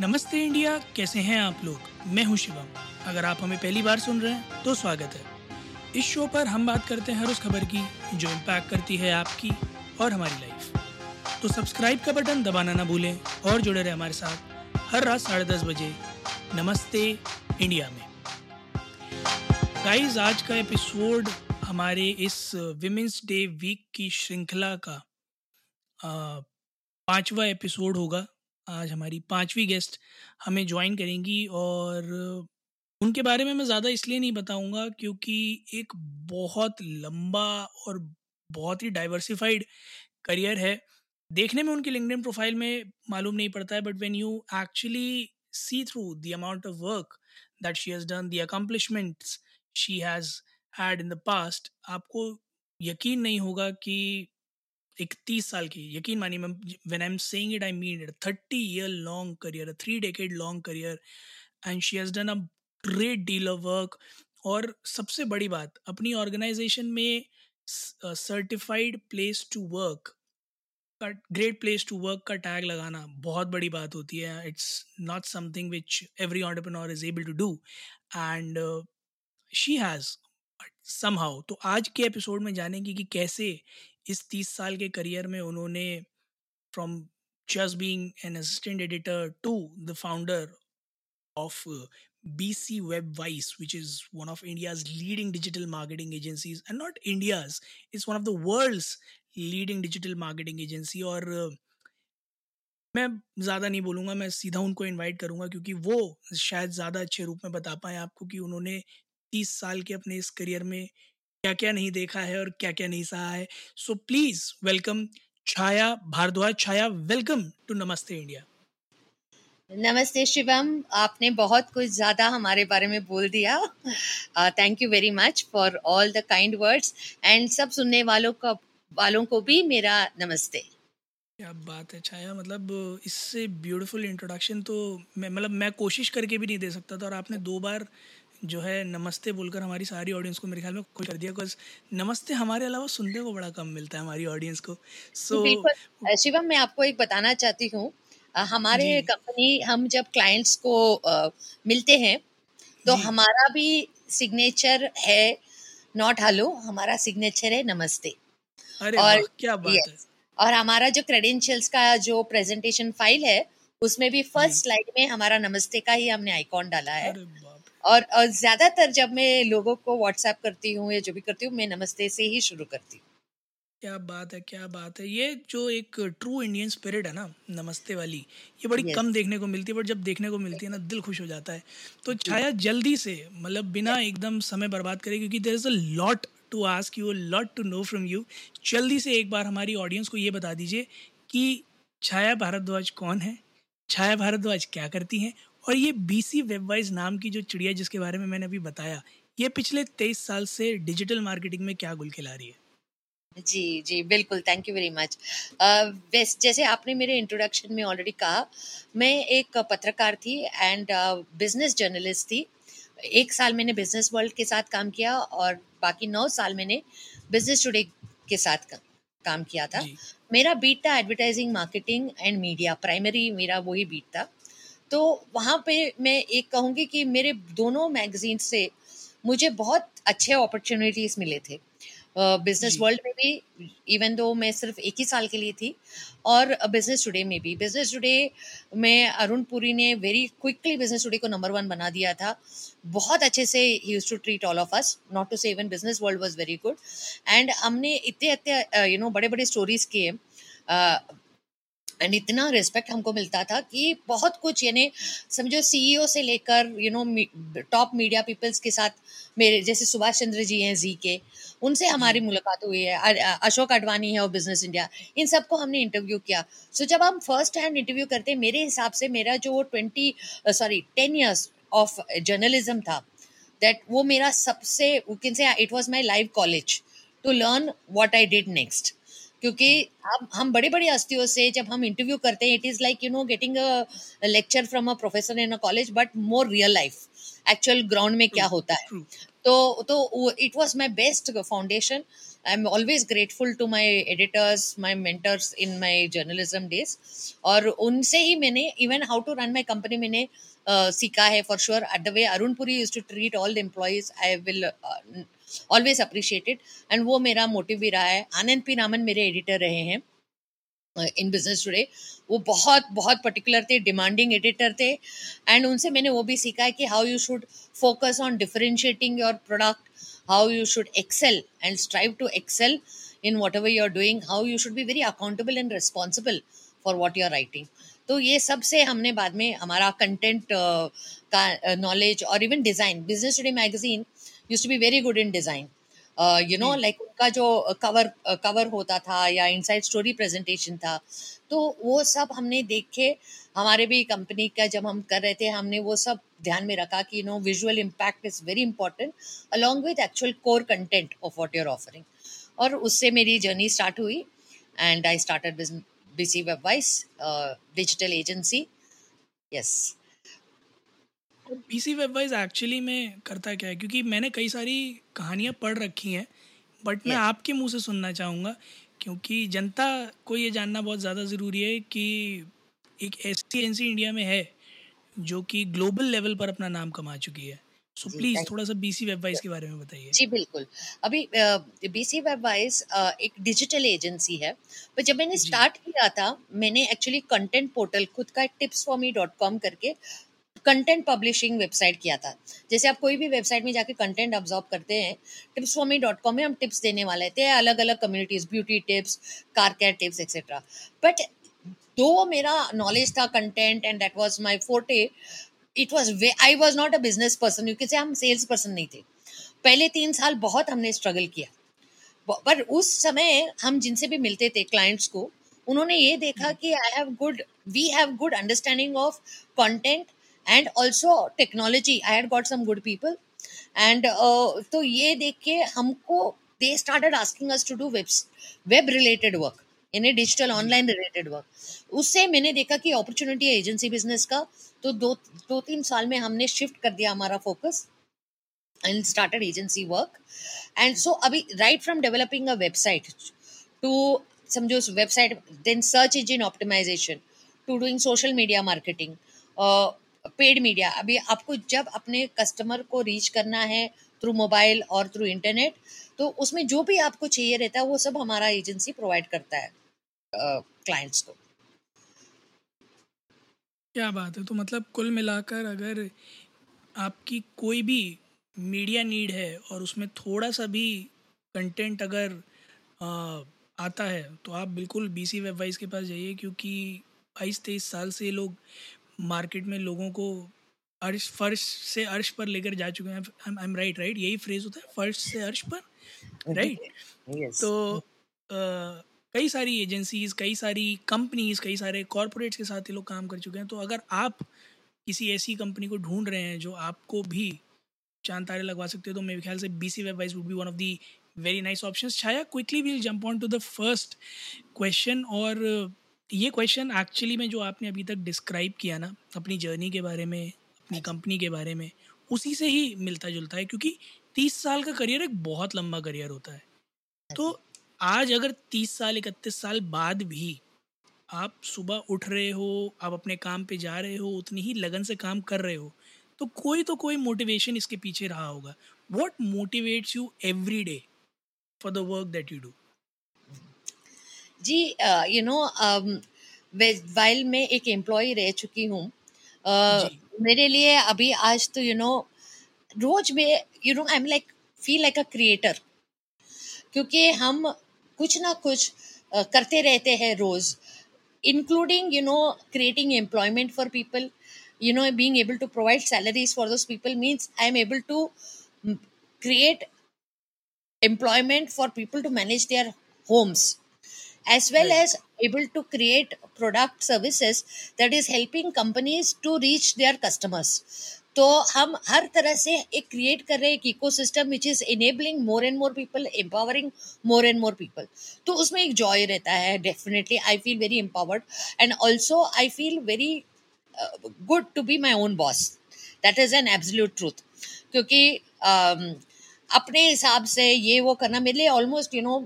नमस्ते इंडिया, कैसे हैं आप लोग? मैं हूँ शिवम। अगर आप हमें पहली बार सुन रहे हैं तो स्वागत है। इस शो पर हम बात करते हैं हर उस खबर की, जो इम्पैक्ट करती है आपकी और हमारी लाइफ तो सब्सक्राइब का बटन दबाना ना भूलें और जुड़े रहे हमारे साथ हर रात साढ़े दस बजे नमस्ते इंडिया में। गाइस आज का एपिसोड हमारे इस विमेंस डे वीक की श्रृंखला का पांचवा एपिसोड होगा। आज हमारी पांचवी गेस्ट हमें ज्वाइन करेंगी और उनके बारे में मैं ज़्यादा इसलिए नहीं बताऊँगा क्योंकि एक बहुत लंबा और बहुत ही डाइवर्सिफाइड करियर है। देखने में उनकी लिंकडिन प्रोफ़ाइल में मालूम नहीं पड़ता है but when you actually see through the amount of work that she has done the accomplishments she has had in the past आपको यकीन नहीं होगा कि इकतीस साल की, यकीन मानिए, मैं when I am saying it I mean it thirty year long career three decade long career and she has done a great deal of work और सबसे बड़ी बात, अपनी ऑर्गेनाइजेशन में सर्टिफाइड प्लेस टू वर्क का ग्रेट प्लेस टू वर्क का tag लगाना बहुत बड़ी बात होती है। It's not something which every entrepreneur is able to do and she has somehow तो आज के एपिसोड में जानेंगे कि कैसे इस तीस साल के करियर में उन्होंने from just being an assistant editor to the founder of B C Web Wise which is one of India's leading digital marketing agencies and not India's is one of the world's leading digital marketing agency और मैं ज़्यादा नहीं बोलूँगा, मैं सीधा उनको invite करूँगा, क्योंकि वो शायद ज़्यादा अच्छे रूप में बता पाए आपको कि उन्होंने तीस साल के अपने इस करियर में क्या क्या नहीं देखा है और क्या क्या नहीं सहा है। So please welcome Chhaya Bhardwaj Chhaya welcome to Namaste India नमस्ते शिवम आपने बहुत कुछ ज़्यादा हमारे बारे में बोल दिया। Thank you very much for all the kind words and सब सुनने वालों का वालों को भी मेरा नमस्ते। क्या बात है छाया मतलब इससे ब्यूटीफुल इंट्रोडक्शन तो मैं मतलब मैं कोशिश करके भी नहीं दे सकता था और आपने दो बार जो है नमस्ते बोलकर हमारी सारी ऑडियंस को मेरे ख्याल में खुश कर दिया बिकॉज़ नमस्ते हमारे अलावा सुनने को बड़ा कम मिलता है हमारी ऑडियंस को। सो so, शिवम मैं आपको एक बताना चाहती हूँ। हमारे कंपनी हम जब क्लाइंट्स को आ, मिलते हैं तो हमारा भी सिग्नेचर है नॉट हेलो हमारा सिग्नेचर है नमस्ते। अरे और क्या बात है। और हमारा जो क्रेडेंशियल्स का जो प्रेजेंटेशन फ़ाइल है उसमें भी फ़र्स्ट स्लाइड में हमारा नमस्ते का ही हमने आइकॉन डाला है। और, और ज़्यादातर जब मैं लोगों को व्हाट्सएप करती हूँ या जो भी करती हूँ मैं नमस्ते से ही शुरू करती हूँ। क्या बात है क्या बात है। ये जो एक ट्रू इंडियन स्पिरिट है ना नमस्ते वाली ये बड़ी yes. कम देखने को मिलती है बट जब देखने को मिलती है ना दिल खुश हो जाता है। तो छाया जल्दी से मतलब बिना एकदम समय बर्बाद करे क्योंकि there is a lot to ask you lot to know from you जल्दी से एक बार हमारी ऑडियंस को ये बता दीजिए कि छाया भारद्वाज कौन है? छाया भारद्वाज क्या करती हैं? और ये बीसी वेबवाइज नाम की जो चिड़िया जिसके बारे में मैंने अभी बताया ये पिछले तेईस साल से डिजिटल मार्केटिंग में क्या गुल खिला रही है? जी जी बिल्कुल थैंक यू वेरी मच जैसे आपने मेरे इंट्रोडक्शन में ऑलरेडी कहा मैं एक पत्रकार थी एंड बिज़नेस जर्नलिस्ट थी। एक साल मैंने बिज़नेस वर्ल्ड के साथ काम किया और बाकी नौ साल मैंने बिज़नेस टुडे के साथ का, काम किया था। मेरा बीट था advertising marketing and media primary मेरा वही बीट था। तो वहाँ पे मैं एक कहूँगी कि मेरे दोनों मैगजीन से मुझे बहुत अच्छे अपॉर्चुनिटीज़ मिले थे। बिज़नेस uh, वर्ल्ड में भी इवन दो मैं सिर्फ़ एक ही साल के लिए थी और बिज़नेस टुडे में भी। बिज़नेस टुडे में अरुण पुरी ने वेरी क्विकली बिज़नेस टुडे को नंबर वन बना दिया था। बहुत अच्छे से ही use to treat all of us not to say even Business World was very good and हमने इतने इतने यू नो बड़े बड़े स्टोरीज किए एंड इतना रिस्पेक्ट हमको मिलता था कि बहुत कुछ यानी समझो सीईओ e से लेकर you know top media peoples के साथ मेरे जैसे सुभाष चंद्र जी हैं जी के उनसे हमारी मुलाकात हुई है अशोक अडवाणी है और बिज़नेस इंडिया इन सबको हमने इंटरव्यू किया। सो so, जब हम फ़र्स्ट हैंड इंटरव्यू करते मेरे हिसाब से मेरा जो twenty sorry ten years of journalism था दैट वो मेरा सबसे can say it was my live college to learn what I did next क्योंकि अब हम बड़ी बड़ी हस्तियों से जब हम इंटरव्यू करते हैं it is like you know getting a lecture from a professor in a college but more real life actual ground में क्या होता है? तो तो it was my best foundation I am always grateful to my editors my mentors in my journalism days और उनसे ही मैंने even how to run my company मैंने सीखा है for sure at the way Arun Puri use to treat all the employees I will always appreciated and वो मेरा motive भी रहा है। आनंद पी रामन मेरे एडिटर रहे हैं इन बिज़नेस टुडे वो बहुत बहुत पर्टिकुलर थे डिमांडिंग एडिटर थे। एंड उनसे मैंने वो भी सीखा है कि how you should focus on differentiating your product how you should excel and strive to excel in whatever you are doing how you should be very accountable and responsible for what you are writing तो ये सबसे हमने बाद में हमारा content uh, का knowledge uh, और even design Business Today magazine use to be very good in design you know like उनका जो कवर कवर होता था या इनसाइड स्टोरी प्रेजेंटेशन था तो वो सब हमने देखे। हमारे भी कंपनी का जब हम कर रहे थे हमने वो सब ध्यान में रखा कि you know visual impact is very important along with actual core content of what you're offering और उससे मेरी जर्नी स्टार्ट हुई and I started BC web wise digital agency yes BC web wise actually में करता क्या है? क्योंकि मैंने कई सारी कहानियाँ पढ़ रखी हैं बट मैं आपके मुँह से सुनना चाहूँगा क्योंकि जनता को ये जानना बहुत ज़्यादा ज़रूरी है कि एक ऐसी एजेंसी इंडिया में है जो कि ग्लोबल लेवल पर अपना नाम कमा चुकी है। सो प्लीज़ थोड़ा सा बीसी वेब वाइज के बारे में बताइए। जी बिल्कुल। अभी B C Web Wise digital agency है पर जब मैंने स्टार्ट किया था मैंने एक्चुअली कंटेंट पोर्टल खुद का tips for me dot com करके कंटेंट पब्लिशिंग वेबसाइट किया था। जैसे आप कोई भी वेबसाइट में जाके कंटेंट ऑब्जॉर्व करते हैं tips for me dot com में हम टिप्स देने वाले थे अलग अलग communities beauty tips car care tips etcetera but though मेरा नॉलेज था content and that was my forte it was I was not a business person क्योंकि हम सेल्स पर्सन नहीं थे। पहले तीन साल बहुत हमने स्ट्रगल किया। पर उस समय हम जिनसे भी मिलते थे क्लाइंट्स को, उन्होंने ये देखा कि I have good we have good understanding of content and also technology I had got some good people and तो ये देख के हमको they started asking us to do web web related work यानी डिजिटल ऑनलाइन रिलेटेड वर्क उससे मैंने देखा कि अपॉर्चुनिटी है एजेंसी बिज़नेस का. तो दो दो तीन साल में हमने शिफ्ट कर दिया हमारा focus and started agency work and so अभी right from developing a website to समझो उस website then search engine optimisation to doing social media marketing paid media अभी आपको जब अपने कस्टमर को रीच करना है थ्रू मोबाइल और थ्रू इंटरनेट तो उसमें जो भी आपको चाहिए रहता है वो सब हमारा एजेंसी प्रोवाइड करता है क्लाइंट्स को। क्या बात है? तो मतलब कुल मिलाकर अगर आपकी कोई भी मीडिया नीड है और उसमें थोड़ा सा भी कंटेंट अगर आ, आता है तो आप बिल्कुल बी सी वेब वाइज के पास जाइए क्योंकि बाईस तेईस साल से लोग मार्केट में लोगों को अर्श फर्श से अर्श पर लेकर जा चुके हैं। आई एम राइट राइट यही फ्रेज होता है फर्श से अर्श पर राइट yes. तो कई सारी एजेंसीज कई सारी कंपनीज़ कई सारे कॉरपोरेट्स के साथ ये लोग काम कर चुके हैं। तो अगर आप किसी ऐसी कंपनी को ढूंढ रहे हैं जो आपको भी चाँद तारे लगवा सकते हो तो मेरे ख्याल से B C Web Wise would be one of the very nice option Chhaya quickly will jump on to the first question और ये क्वेश्चन एक्चुअली में जो आपने अभी तक डिस्क्राइब किया ना अपनी जर्नी के बारे में अपनी कंपनी के बारे में उसी से ही मिलता जुलता है क्योंकि तीस साल का करियर एक बहुत लंबा करियर होता है। तो आज अगर तीस साल इकतीस साल बाद भी आप सुबह उठ रहे हो आप अपने काम पे जा रहे हो उतनी ही लगन से काम कर रहे हो तो कोई तो कोई मोटिवेशन इसके पीछे रहा होगा। What motivates you every day for the work that you do ji you know while में एक एम्प्लॉय रह चुकी हूँ मेरे लिए अभी आज तो यू नो रोज में you know I am like feel like a creator क्योंकि हम कुछ ना कुछ uh, करते रहते हैं रोज including you know creating employment for people you know being able to provide salaries for those people means I am able to create employment for people to manage their homes as well right. as able to create product services that is helping companies to reach their customers. तो हम हर तरह से एक create कर रहे हैं एक ecosystem which is enabling more and more people empowering more and more people तो उसमें एक जॉय रहता है definitely I feel very empowered and also I feel very good to be my own boss that is an absolute truth क्योंकि um, अपने हिसाब से ये वो करना मेरे लिए almost you know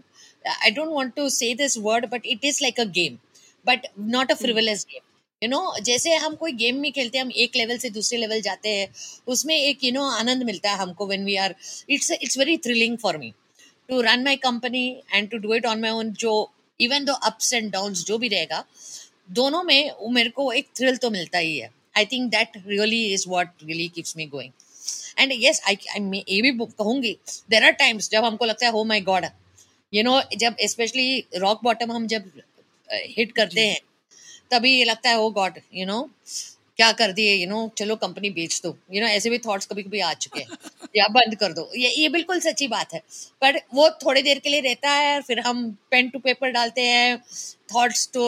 I don't want to say this word but it is like a game but not a frivolous game you you know know, जैसे हम कोई गेम में खेलते हैं हम एक लेवल से दूसरे लेवल जाते हैं उसमें एक यू you नो know, आनंद मिलता है हमको when we are it's it's very thrilling for me to run my company and to do it on my own जो even though ups and down जो भी रहेगा दोनों में मेरे को एक थ्रिल तो मिलता ही है। I think that really is what really keeps me going and yes I I ये भी कहूँगी देर आर टाइम्स जब हमको लगता है oh my God you know जब स्पेशली रॉक बॉटम हम जब हिट करते हैं तभी ये लगता है ओ गॉड यू नो क्या कर दिए यू नो चलो कंपनी बेच दो. यू नो ऐसे भी थॉट्स कभी कभी आ चुके हैं। या बंद कर दो। ये ये बिल्कुल सच्ची बात है। पर वो थोड़ी देर के लिए रहता है फिर हम पेन टू पेपर डालते हैं थॉट्स तो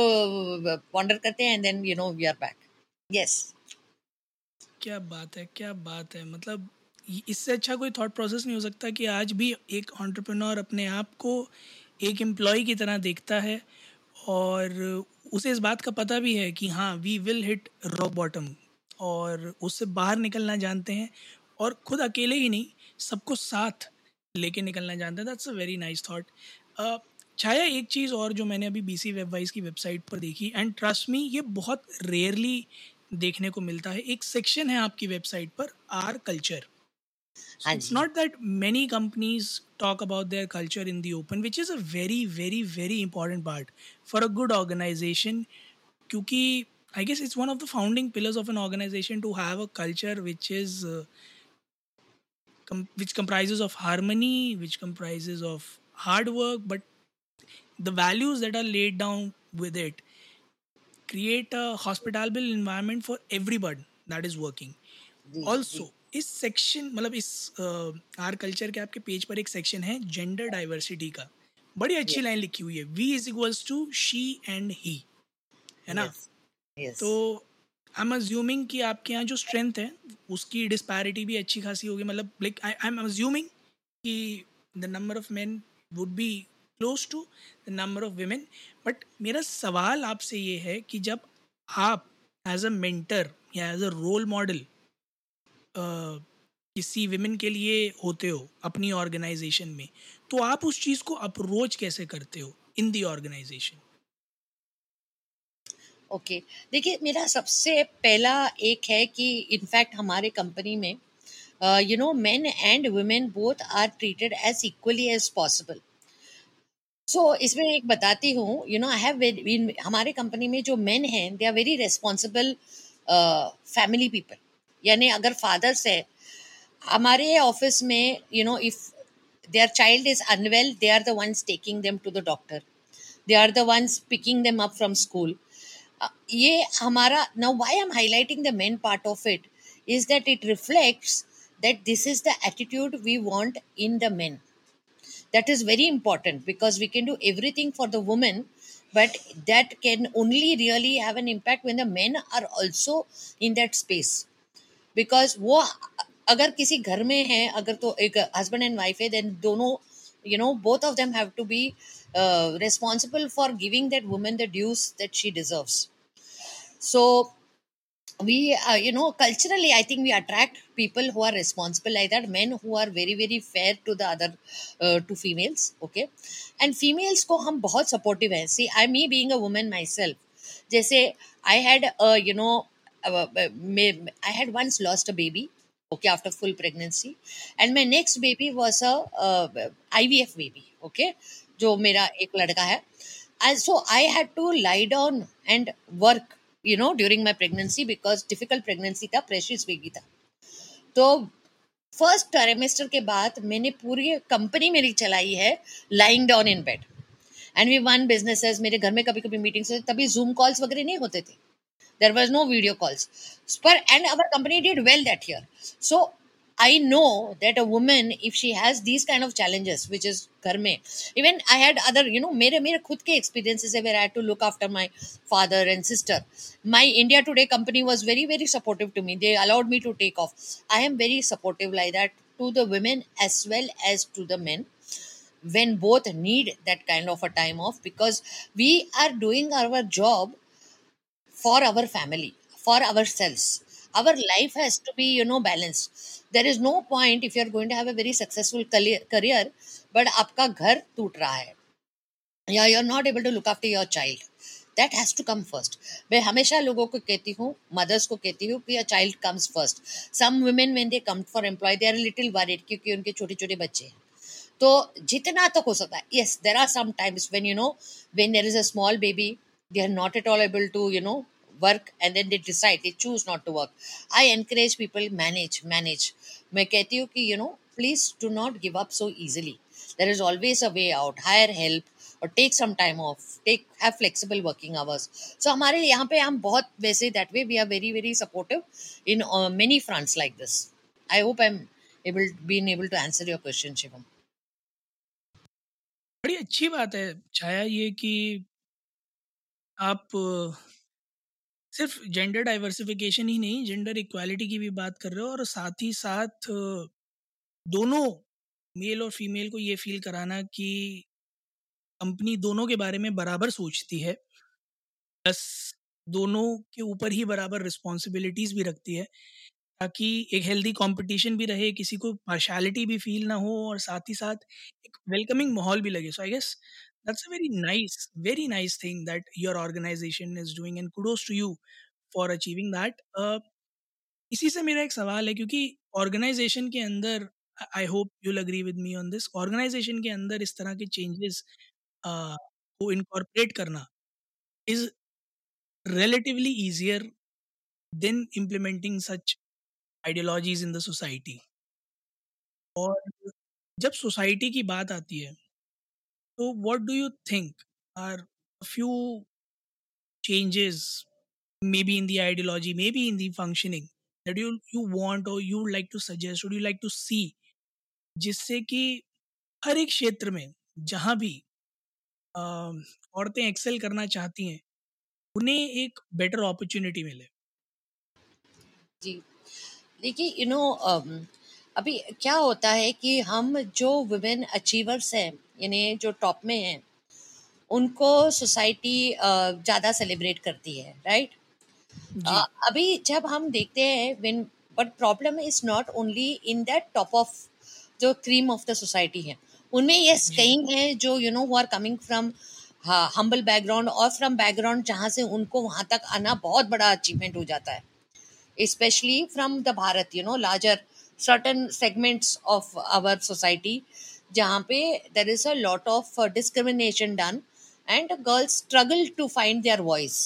वॉन्डर करते हैं and then you know we are back yes क्या बात है क्या बात है। मतलब इससे अच्छा कोई थॉट प्रोसेस नहीं हो सकता कि आज भी एक ऑन्टरप्रेन्योर अपने आप को एक एम्प्लॉय की तरह देखता है और उसे इस बात का पता भी है कि हाँ we will hit rock bottom और उससे बाहर निकलना जानते हैं और खुद अकेले ही नहीं, सबको साथ लेके निकलना जानते हैं। That's a very nice thought Chhaya एक चीज़ और जो मैंने अभी बी सी वेब वाइज की वेबसाइट पर देखी एंड ट्रस्ट मी ये बहुत रेयरली देखने को मिलता है। एक सेक्शन है आपकी वेबसाइट पर our culture It's not that many companies talk about their culture in the open, which is a very, very, very important part for a good organization. Because I guess it's one of the founding pillars of an organization to have a culture which is uh, com- which comprises of harmony, which comprises of hard work, but the values that are laid down with it create a hospitable environment for everybody that is working. Also इस section मतलब इस our culture के आपके page पर एक section है gender diversity का। बड़ी अच्छी लाइन लिखी हुई है। We is equals to she and he है ना? Yes. तो आई एम अज्यूमिंग कि आपके यहाँ जो स्ट्रेंथ है उसकी डिस्पैरिटी भी अच्छी खासी होगी। मतलब लाइक आई एम अज्यूमिंग कि the number of man would be close to the number of women but मेरा सवाल आपसे ये है कि जब आप एज अ मेंटर या एज अ रोल मॉडल किसी विमेन के लिए होते हो, अपनी ऑर्गेनाइजेशन में तो आप उस चीज़ को अप्रोच कैसे करते हो इन दी ऑर्गेनाइजेशन ओके देखिए, मेरा सबसे पहला एक है कि इनफैक्ट हमारे कंपनी में you know men and women both are treated as equally as possible so इसमें एक बताती हूँ यू नो आई हैव हमारे कंपनी में जो मेन हैं they are very responsible family people यानी अगर फादर्स है, हमारे ऑफ़िस में you know if their child is unwell they are the ones taking them to the doctor they are the ones picking them up from school ये हमारा now why I am highlighting the main part of it is that it reflects that this is the attitude we want in the men that is very important because we can do everything for the women but that can only really have an impact when the men are also in that space because वो, अगर किसी घर में है, अगर तो एक husband and wife है देन दोनों you know both of them have to be responsible for giving that women the dues that she deserves so we you know culturally I think we attract people who are responsible I that man who are very very fair to the other to females okay and females को हम बहुत supportive हैं. See I me being a woman myself जैसे I had you know I had once lost a baby okay after full pregnancy and my next baby was a I V F baby okay जो मेरा एक लड़का है। So I had to lie down and work you know during my pregnancy because difficult pregnancy था precious baby था। तो first टेमेस्टर के बाद मैंने पूरी कंपनी मेरी चलाई है lying down in bed and we won business मेरे घर में कभी कभी मीटिंग्स होते तभी जूम कॉल्स वगैरह नहीं होते थे। There was no video calls but and our company did well that year so I know that a woman, if she has these kind of challenges, which is घर में, even I had other, you know, मेरे मेरे खुद के experiences where I had to look after my father and sister. My India Today company was very very supportive to me. They allowed me to take off. I am very supportive like that to the women as well as to the men when both need that kind of a time off because we are doing our job for our family, for ourselves. our life has to be you know balanced. There is no point if you're going to have a very successful career, career but आपका घर टूट रहा है. या you are not able to look after your child that has to come first मैं हमेशा लोगों को कहती हूँ मदर्स को कहती हूँ कि a child comes first some women when they come for employ they are little worried क्योंकि उनके छोटे छोटे बच्चे हैं. तो जितना तक हो सकता है yes there are sometimes when you know when there is a small baby they are not at all able to you know work and then they decide they choose not to work I encourage people manage manage मैं कहती हूँ कि you know please do not give up so easily there is always a way out hire help और take some time off take have flexible working hours so हमारे यहाँ पे हम बहुत वैसे that way we are very very supportive in many fronts like this I hope I able been able to answer your question Shivam बड़ी अच्छी बात है, छाया, ये कि आप सिर्फ़ जेंडर डाइवर्सिफिकेशन ही नहीं जेंडर इक्वालिटी की भी बात कर रहे हो और साथ ही साथ, दोनों मेल और फीमेल को ये फील कराना कि कंपनी दोनों के बारे में बराबर सोचती है प्लस दोनों के ऊपर ही बराबर रिस्पॉन्सिबिलिटीज़ भी रखती है, ताकि एक हेल्दी कंपटीशन भी रहे, किसी को पार्शलिटी भी फील ना हो और साथ ही साथ एक वेलकमिंग माहौल भी लगे। So I guess that's a very nice very nice thing that your organisation is doing and kudos to you for achieving that इसी से मेरा एक सवाल है, क्योंकि ऑर्गेनाइजेशन के अंदर I hope you'll agree with me on this organisation के अंदर इस तरह के चेंजेस को इनकॉर्पोरेट करना is relatively easier than implementing such ideologies in the society. और जब सोसाइटी की बात आती है तो what do you think are few changes maybe in the ideology maybe in the functioning that you you want or you would like to suggest or you like to see जिससे कि हर एक क्षेत्र में जहाँ भी औरतें एक्सेल करना चाहती हैं उन्हें एक बेटर अपॉर्चुनिटी मिले जी देखिए यू नो अभी क्या होता है कि हम जो वुमेन अचीवर्स हैं यानी जो टॉप में हैं उनको सोसाइटी ज़्यादा सेलिब्रेट करती है राइट? अभी जब हम देखते हैं when but problem is not only in that top of जो क्रीम ऑफ़ द सोसाइटी है। उनमें यस कई हैं जो you know who are coming from humble background और फ्रॉम बैकग्राउंड जहाँ से उनको वहाँ तक आना बहुत बड़ा अचीवमेंट हो जाता है। Especially from the Bharat you know larger certain segments of our society जहाँ पे there is a lot of discrimination done and girls struggle to find their voice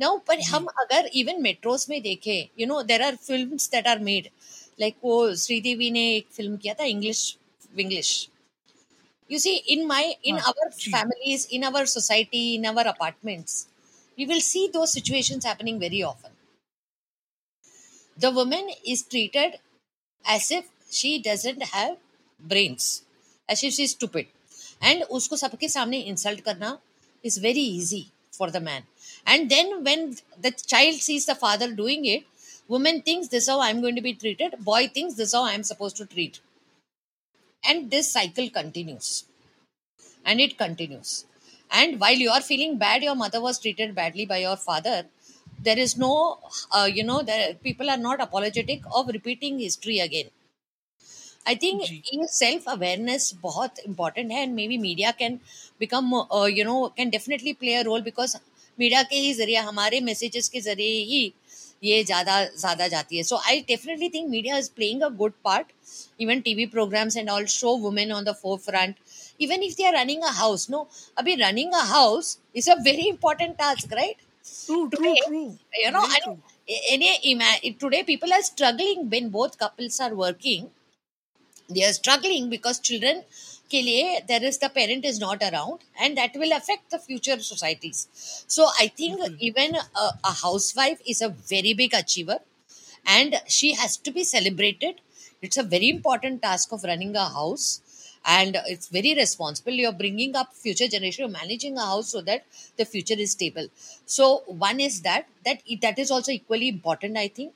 now पर हम अगर इवन मेट्रोस में देखें you know there are film that are made like वो श्रीदेवी ने एक फिल्म किया था English Vinglish you see in my in ah, our gee. families in our society in our apartments we will see those situations happening very often the woman is treated as if she doesn't have brains. As if she's stupid. And usko sabke samne insult karna is very easy for the man. And then when the child sees the father doing it woman thinks this is how i'm going to be treated boy thinks this is how i'm supposed to treat. And this cycle continues. And it continues. And while you are feeling bad your mother was treated badly by your father there is no uh, you know there people are not apologetic of repeating history again I think ये self awareness बहुत important है and maybe media can become you know can definitely play a role because media के ही ज़रिए हमारे messages के ज़रिए ही ये ज़्यादा ज़्यादा जाती है। So I definitely think media is playing a good part even TV programmes and all show women on the forefront even if they are running a house no अभी running a house is a very important task right you know any today people are struggling been both couples are working they are struggling because children के लिए there is the parent is not around and that will affect the future societies so i think mm-hmm. even a, a housewife is a very big achiever and she has to be celebrated it's a very important task of running a house and it's very responsible you're bringing up future generation you're managing a house so that the future is stable so one is that that that is also equally important i think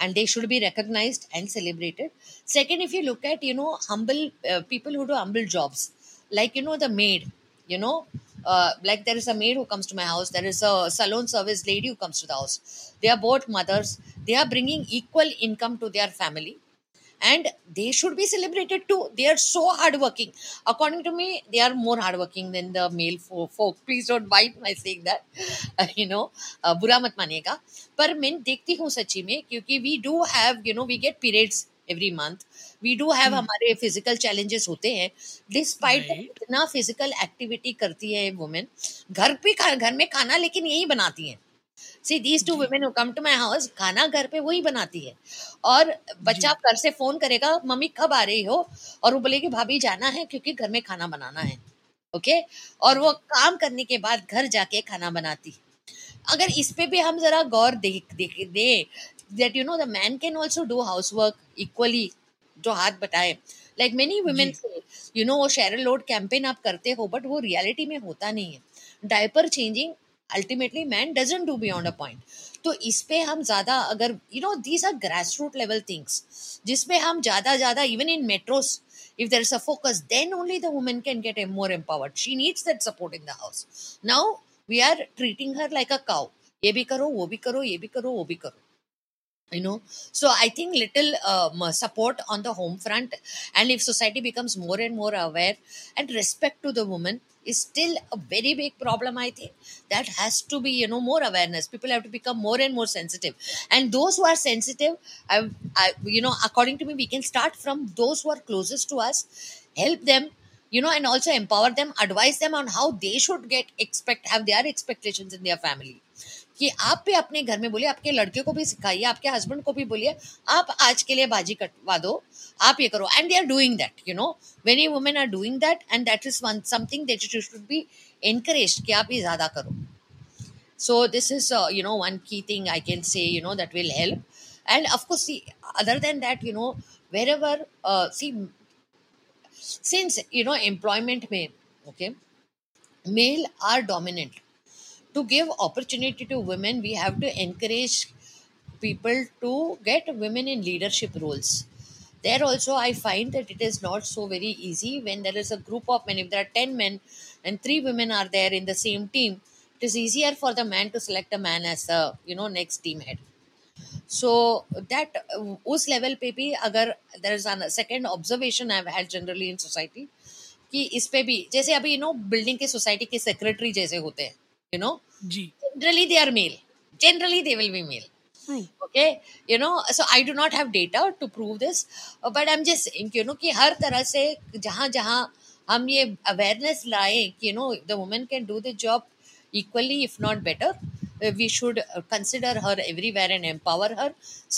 and they should be recognized and celebrated. Second if you look at you know humble uh, people who do humble jobs like you know the maid you know uh, like there is a maid who comes to my house there is a salon service lady who comes to the house. They are both mothers. They are bringing equal income to their family and they should be celebrated too they are so hardworking according to me they are more hardworking than the male folk please don't mind my saying that uh, you know uh, बुरा मत मानिएगा पर मैं देखती हूँ सच्ची में क्योंकि we do have you know we get periods every month we do have हमारे फ़िज़िकल चैलेंजेस होते हैं डिस्पाइट. इतना फ़िज़िकल एक्टिविटी करती है वुमेन घर पे घर में खाना लेकिन यही बनाती हैं see these two women who come to my house खाना घर पे वही बनाती है। और बच्चा घर से फ़ोन करेगा मम्मी कब आ रही हो? और वो बोलेगी भाभी जाना है क्योंकि घर में खाना बनाना है। ओके और वो काम करने के बाद घर जाके खाना बनाती। अगर इस पे भी हम जरा गौर देख देख दे that you know the man can also do house work equally जो हाथ बटाए। Like many women say you know वो शेरल लोड कैंपेन आप करते हो बट वो रियलिटी में होता नहीं है। Diaper changing ultimately man doesn't do beyond a point तो इस पे हम ज़्यादा अगर you know these are grass root level things जिसमें हम ज़्यादा ज़्यादा even in metros if there is a focus then only the woman can get more empowered she needs that support in the house now we are treating her like a cow ये भी करो वो भी करो ये भी करो वो भी करो you know. So i think little um, support on the home front. And if society becomes more and more aware and respect to the woman is still a very big problem i think. That has to be you know more awareness. People have to become more and more sensitive. And those who are sensitive I, I you know according to me we can start from those who are closest to us help them you know and also empower them advise them on how they should get expect have their expectations in their family कि आप भी अपने घर में बोलिए, आपके लड़के को भी सिखाइए, आपके हस्बैंड को भी बोलिए, आप आज के लिए बाजी कटवा दो, आप ये करो। And they are doing that you know when you women are doing that and that is one something that you should be encourage कि आप ये ज़्यादा करो। So this is you know one key thing I can say you know that will help and of course other than that you know wherever see since you know employment में okay male are dominant to give opportunity to women we have to encourage people to get women in leadership roles there also i find that it is not so very easy when there is a group of men if there are 10 men and 3 women are there in the same team it is easier for the man to select a man as the you know next team head so that uh, उस level पे भी अगर there is second observation I had generally in society कि इस पे भी जैसे अभी यू नो बिल्डिंग के सोसाइटी के सेक्रेटरी जैसे होते हैं यू नो जी generally they are male generally they will be male true okay you know so i do not have data to prove this uh, but i'm just saying you know कि हर तरह से जहाँ जहाँ हम ये awareness लाए कि you know the women can do the job equally if not better uh, we should uh, consider her everywhere and empower her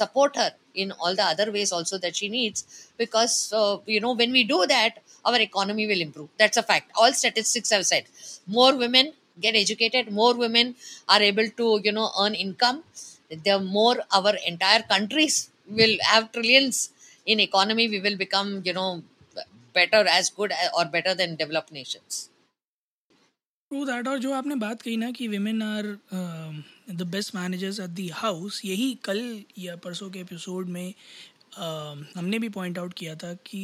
support her in all the other ways also that she needs because uh, you know when we do that our economy will improve that's a fact all statistics have said more women get educated more women are able to you know earn income the more our entire countries will have trillions in economy we will become you know better as good or better than developed nations true that और जो आपने बात कही ना कि women are the best managers at the house यही कल या परसों के एपिसोड में uh, हमने भी पॉइंट आउट किया था कि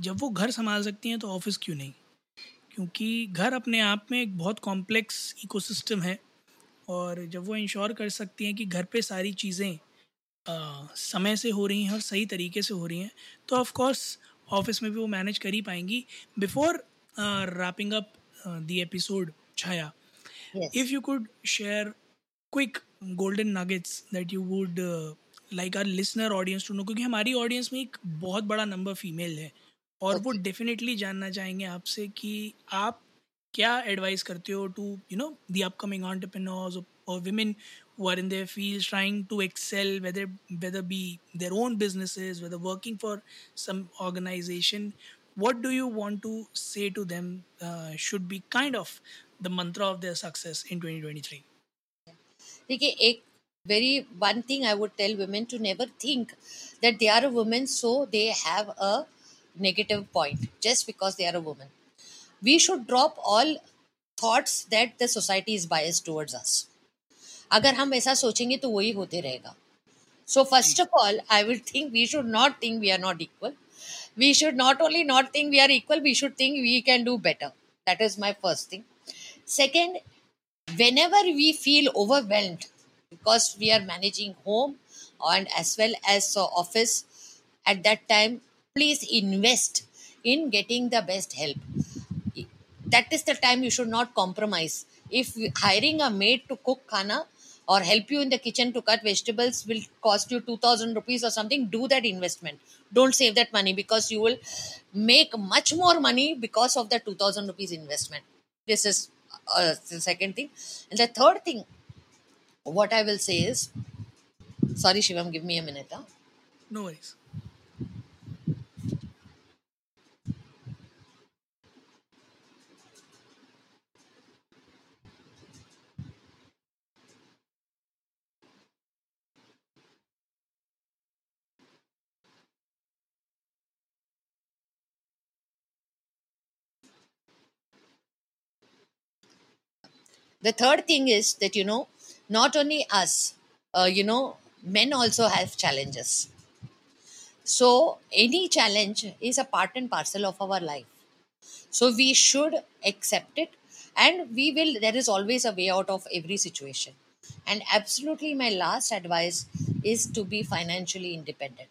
जब वो घर संभाल सकती हैं तो ऑफ़िस क्यों नहीं क्योंकि घर अपने आप में एक बहुत कॉम्प्लेक्स इकोसिस्टम है और जब वो इंश्योर कर सकती हैं कि घर पे सारी चीज़ें समय से हो रही हैं और सही तरीके से हो रही हैं तो ऑफ़ कोर्स ऑफ़िस में भी वो मैनेज कर ही पाएँगी। Before wrapping up the episode Chhaya if you could share quick golden nuggets that you would like our listener audience to know क्योंकि हमारी ऑडियंस में एक बहुत बड़ा नंबर फीमेल है। और okay. वो डेफिनेटली जानना चाहेंगे आपसे कि आप क्या एडवाइस करते हो to you know the upcoming entrepreneurs और women who are in their field trying to excel whether whether be their own businesses whether working for some organization what do you want to say to them should be kind of the mantra of their success in 2023 देखिए एक very one thing I would tell women to never think that they are a women so they have uh negative point just because they are a woman. We should drop all thoughts that the society is biased towards us. अगर हम ऐसा सोचेंगे तो वही होते रहेगा So first of all, I would think we should not think we are not equal. We should not only not think we are equal, we should think we can do better. That is my first thing. Second, whenever we feel overwhelmed because we are managing home and as well as uh, office at that time please invest in getting the best help. That is the time you should not compromise. If hiring a maid to cook khana or help you in the kitchen to cut vegetables will cost you 2000 rupees or something do that investment. Don't save that money because you will make much more money because of the 2000 rupees investment. This is uh, the second thing. And the third thing what i will say is sorry shivam give me a minute huh? no worries the third thing is that you know not only us uh, you know men also have challenges. So any challenge is a part and parcel of our life. So we should accept it and we will there is always a way out of every situation. And absolutely my last advice is to be financially independent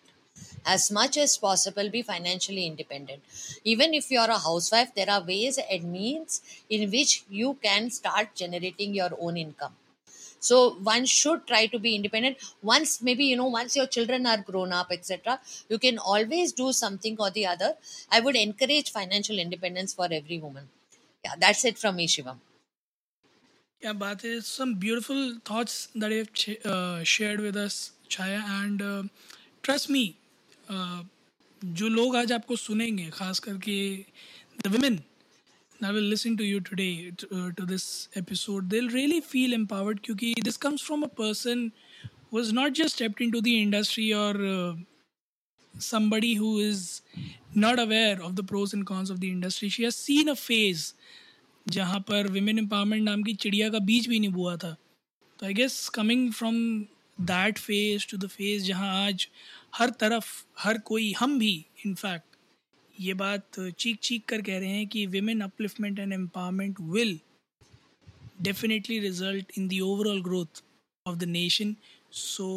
as much as possible be financially independent. Even if you are a housewife there are ways and means in which you can start generating your own income. So one should try to be independent. Once maybe you know once your children are grown up etc you can always do something or the other. I would encourage financial independence for every woman. Yeah that's it from me shivam. Yeah but some beautiful thoughts that you have uh, shared with us chaya and uh, trust me जो लोग आज आपको सुनेंगे, खास करके the women I will listen to you today to this episode they really feel empowered क्योंकि this comes from a person who is not just apt in to the industry और somebody who is not aware of the pros and cons of the industry she has seen a phase जहाँ पर women empowerment नाम की चिड़िया का बीज भी नहीं बुआ था। तो I guess coming from that phase to the phase जहाँ आज हर तरफ़, हर कोई, हम भी इनफैक्ट ये बात चीख चीख कर कह रहे हैं कि women upliftment and empowerment will definitely result in the overall growth of the nation so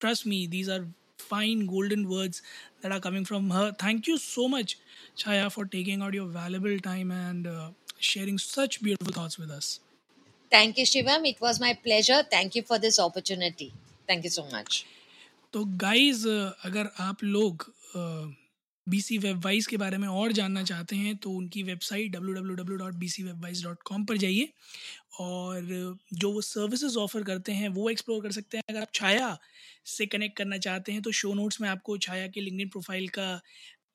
trust me these are fine golden words that are coming from her thank you so much Chhaya for taking out your valuable time and sharing such beautiful thoughts with us thank you Shivam it was my pleasure thank you for this opportunity thank you so much तो guys अगर आप लोग B C web Wise के बारे में और जानना चाहते हैं तो उनकी website W W W dot B C web wise dot com पर जाइए। और जो वो सर्विसेज़ ऑफ़र करते हैं, वो एक्सप्लोर कर सकते हैं। अगर आप छाया से कनेक्ट करना चाहते हैं तो शो नोट्स में आपको छाया के लिंकड प्रोफ़ाइल का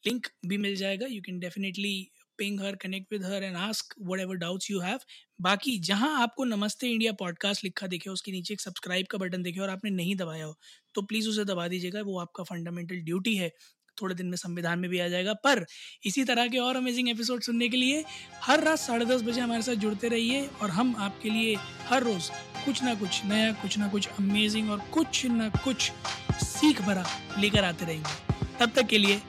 लिंक भी मिल जाएगा। You can definitely her connect with her and ask whatever doubts you have बाकी जहाँ आपको नमस्ते इंडिया पॉडकास्ट लिखा दिखे, उसके नीचे एक सब्सक्राइब का बटन दिखे और आपने नहीं दबाया हो तो प्लीज़ उसे दबा दीजिएगा, वो आपका फंडामेंटल ड्यूटी है। थोड़े दिन में संविधान में भी आ जाएगा। पर इसी तरह के और अमेजिंग एपिसोड सुनने के लिए हर रात साढ़े दस बजे हमारे साथ जुड़ते रहिए और हम आपके लिए हर रोज़ कुछ ना कुछ नया, कुछ ना कुछ अमेजिंग और कुछ ना कुछ सीख भरा लेकर आते रहेंगे। तब तक के लिए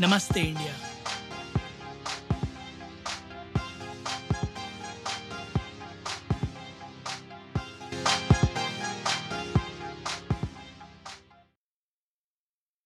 नमस्ते इंडिया।